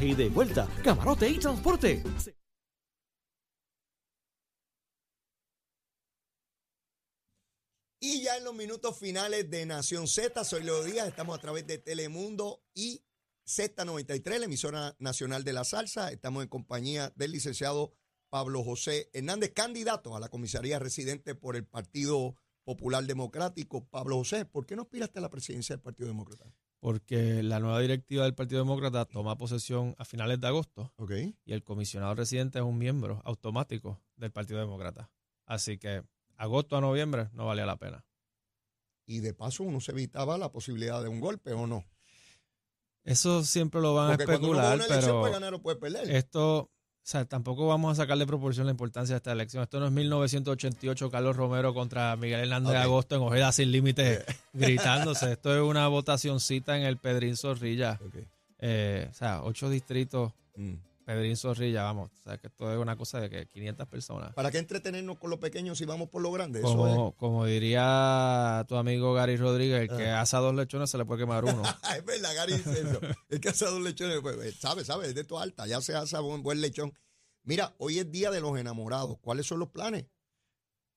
y de vuelta, camarote y transporte. Y ya en los minutos finales de Nación Z, soy Leo Díaz, estamos a través de Telemundo y Z93, la emisora nacional de la salsa. Estamos en compañía del licenciado Pablo José Hernández, candidato a la comisaría residente por el Partido Popular Democrático. Pablo José, ¿por qué no aspiraste a la presidencia del Partido Demócrata? Porque la nueva directiva del Partido Demócrata toma posesión a finales de agosto y el comisionado residente es un miembro automático del Partido Demócrata. Así que agosto a noviembre no valía la pena. Y de paso uno se evitaba la posibilidad de un golpe o no. Eso siempre lo van Porque a cuando uno va a especular, una elección pero puede ganar o puede perder. esto, o sea, tampoco vamos a sacarle proporción la importancia de esta elección. Esto no es 1988 Carlos Romero contra Miguel Hernández de. Agosto en Ojeda sin límites gritándose. Esto es una votacioncita en el Pedrín Zorrilla. Eh, o sea, ocho distritos, Mm. Pedrín Zorrilla, vamos. O sea, que esto es una cosa de que 500 personas. ¿Para qué entretenernos con los pequeños si vamos por lo grande? Eso es. Como, como diría tu amigo Gary Rodríguez, el que asa dos lechones se le puede quemar uno. Ah, es verdad, Gary eso. El que hace dos lechones, pues, eh, sabe, sabe, es de tu alta, ya se hace buen, buen lechón. Mira, hoy es día de los enamorados. ¿Cuáles son los planes?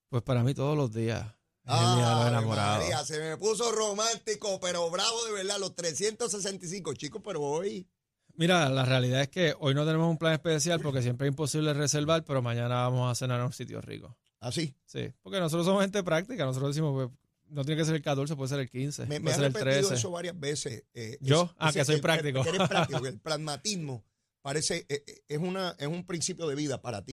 Pues para mí todos los días María, se me puso romántico, pero bravo de verdad, los 365 chicos, pero hoy. Mira, la realidad es que hoy no tenemos un plan especial porque siempre es imposible reservar, pero mañana vamos a cenar en un sitio rico. Así. Sí, porque nosotros somos gente práctica. Nosotros decimos, pues, no tiene que ser el 14, puede ser el 15, Me, me puede han ser el repetido 13. eso varias veces. eh, ¿Yo? es- Ah, que soy el- práctico. eres el pragmatismo parece, eh, eh, es, una, es un principio de vida para ti.